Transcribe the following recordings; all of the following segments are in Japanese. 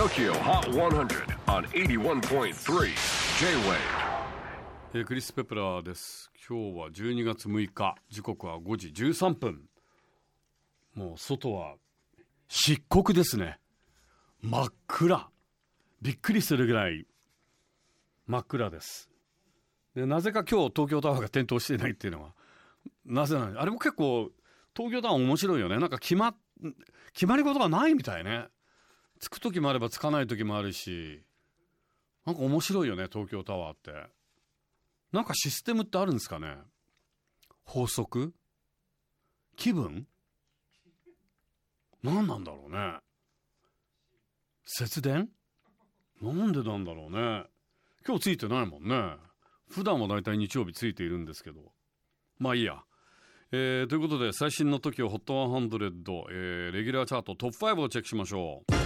TOKYO HOT 100 on 81.3 J-WAVE. えークリス・ペプラーです。今日は12月6日。時刻は5時13分。もう外は漆黒ですね。真っ暗。びっくりするぐらい真っ暗です。でなぜか今日東京タワーが点灯してないっていうのはなぜなの？あれも結構東京タワー面白いよね。なんか決ま決まり事がないみたいね。つく時もあればつかない時もあるしなんか面白いよね東京タワーって。なんかシステムってあるんですかね？法則？気分？何なんだろうね？節電？なんでなんだろうね？今日ついてないもんね。普段はだいたい日曜日ついているんですけど。まあいいや。えーということで最新の TOKIOHOT100、えーレギュラーチャートトップ5をチェックしましょう。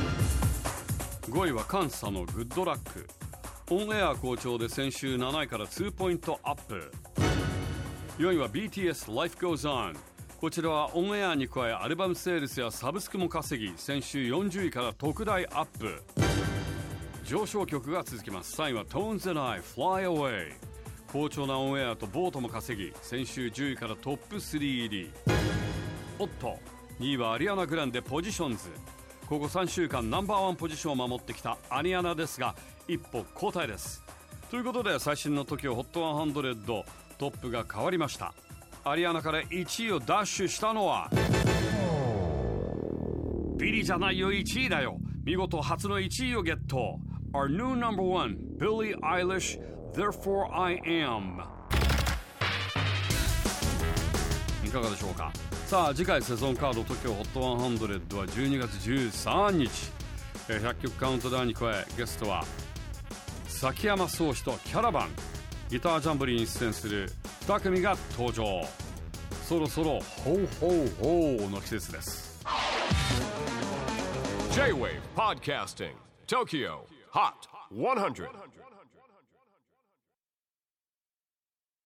5位は Kan Sano の Good Luck。オンエア好調で先週7位から2ポイントアップ。4位は BTS Life Goes On こちらはオンエアに加えアルバムセールスやサブスクも稼ぎ先週40位から特大アップ。上昇曲が続きます。3位は Tones and I Fly Away 好調なオンエアとボートも稼ぎ先週10位からトップ3入り。おっと2位はアリアナ・グランデポジションズここ3週間ナンバーワンポジションを守ってきたアリアナですが一歩後退です。ということで最新の TOKIOHOT100 トップが変わりました。アリアナから1位をダッシュしたのはビリじゃないよ1位だよ。見事初の1位をゲット。Our new number one Billie Eilish Therefore I Am いかがでしょうか？さあ次回セゾンカード TOKIOHOT100 は12月13日。えー100曲カウントダウンに加えゲストは崎山宗志とキャラバン。ギタージャンブリーに出演する2組が登場。そろそろホウホウホウの季節です。J-WAVE PODCASTING TOKYO HOT 100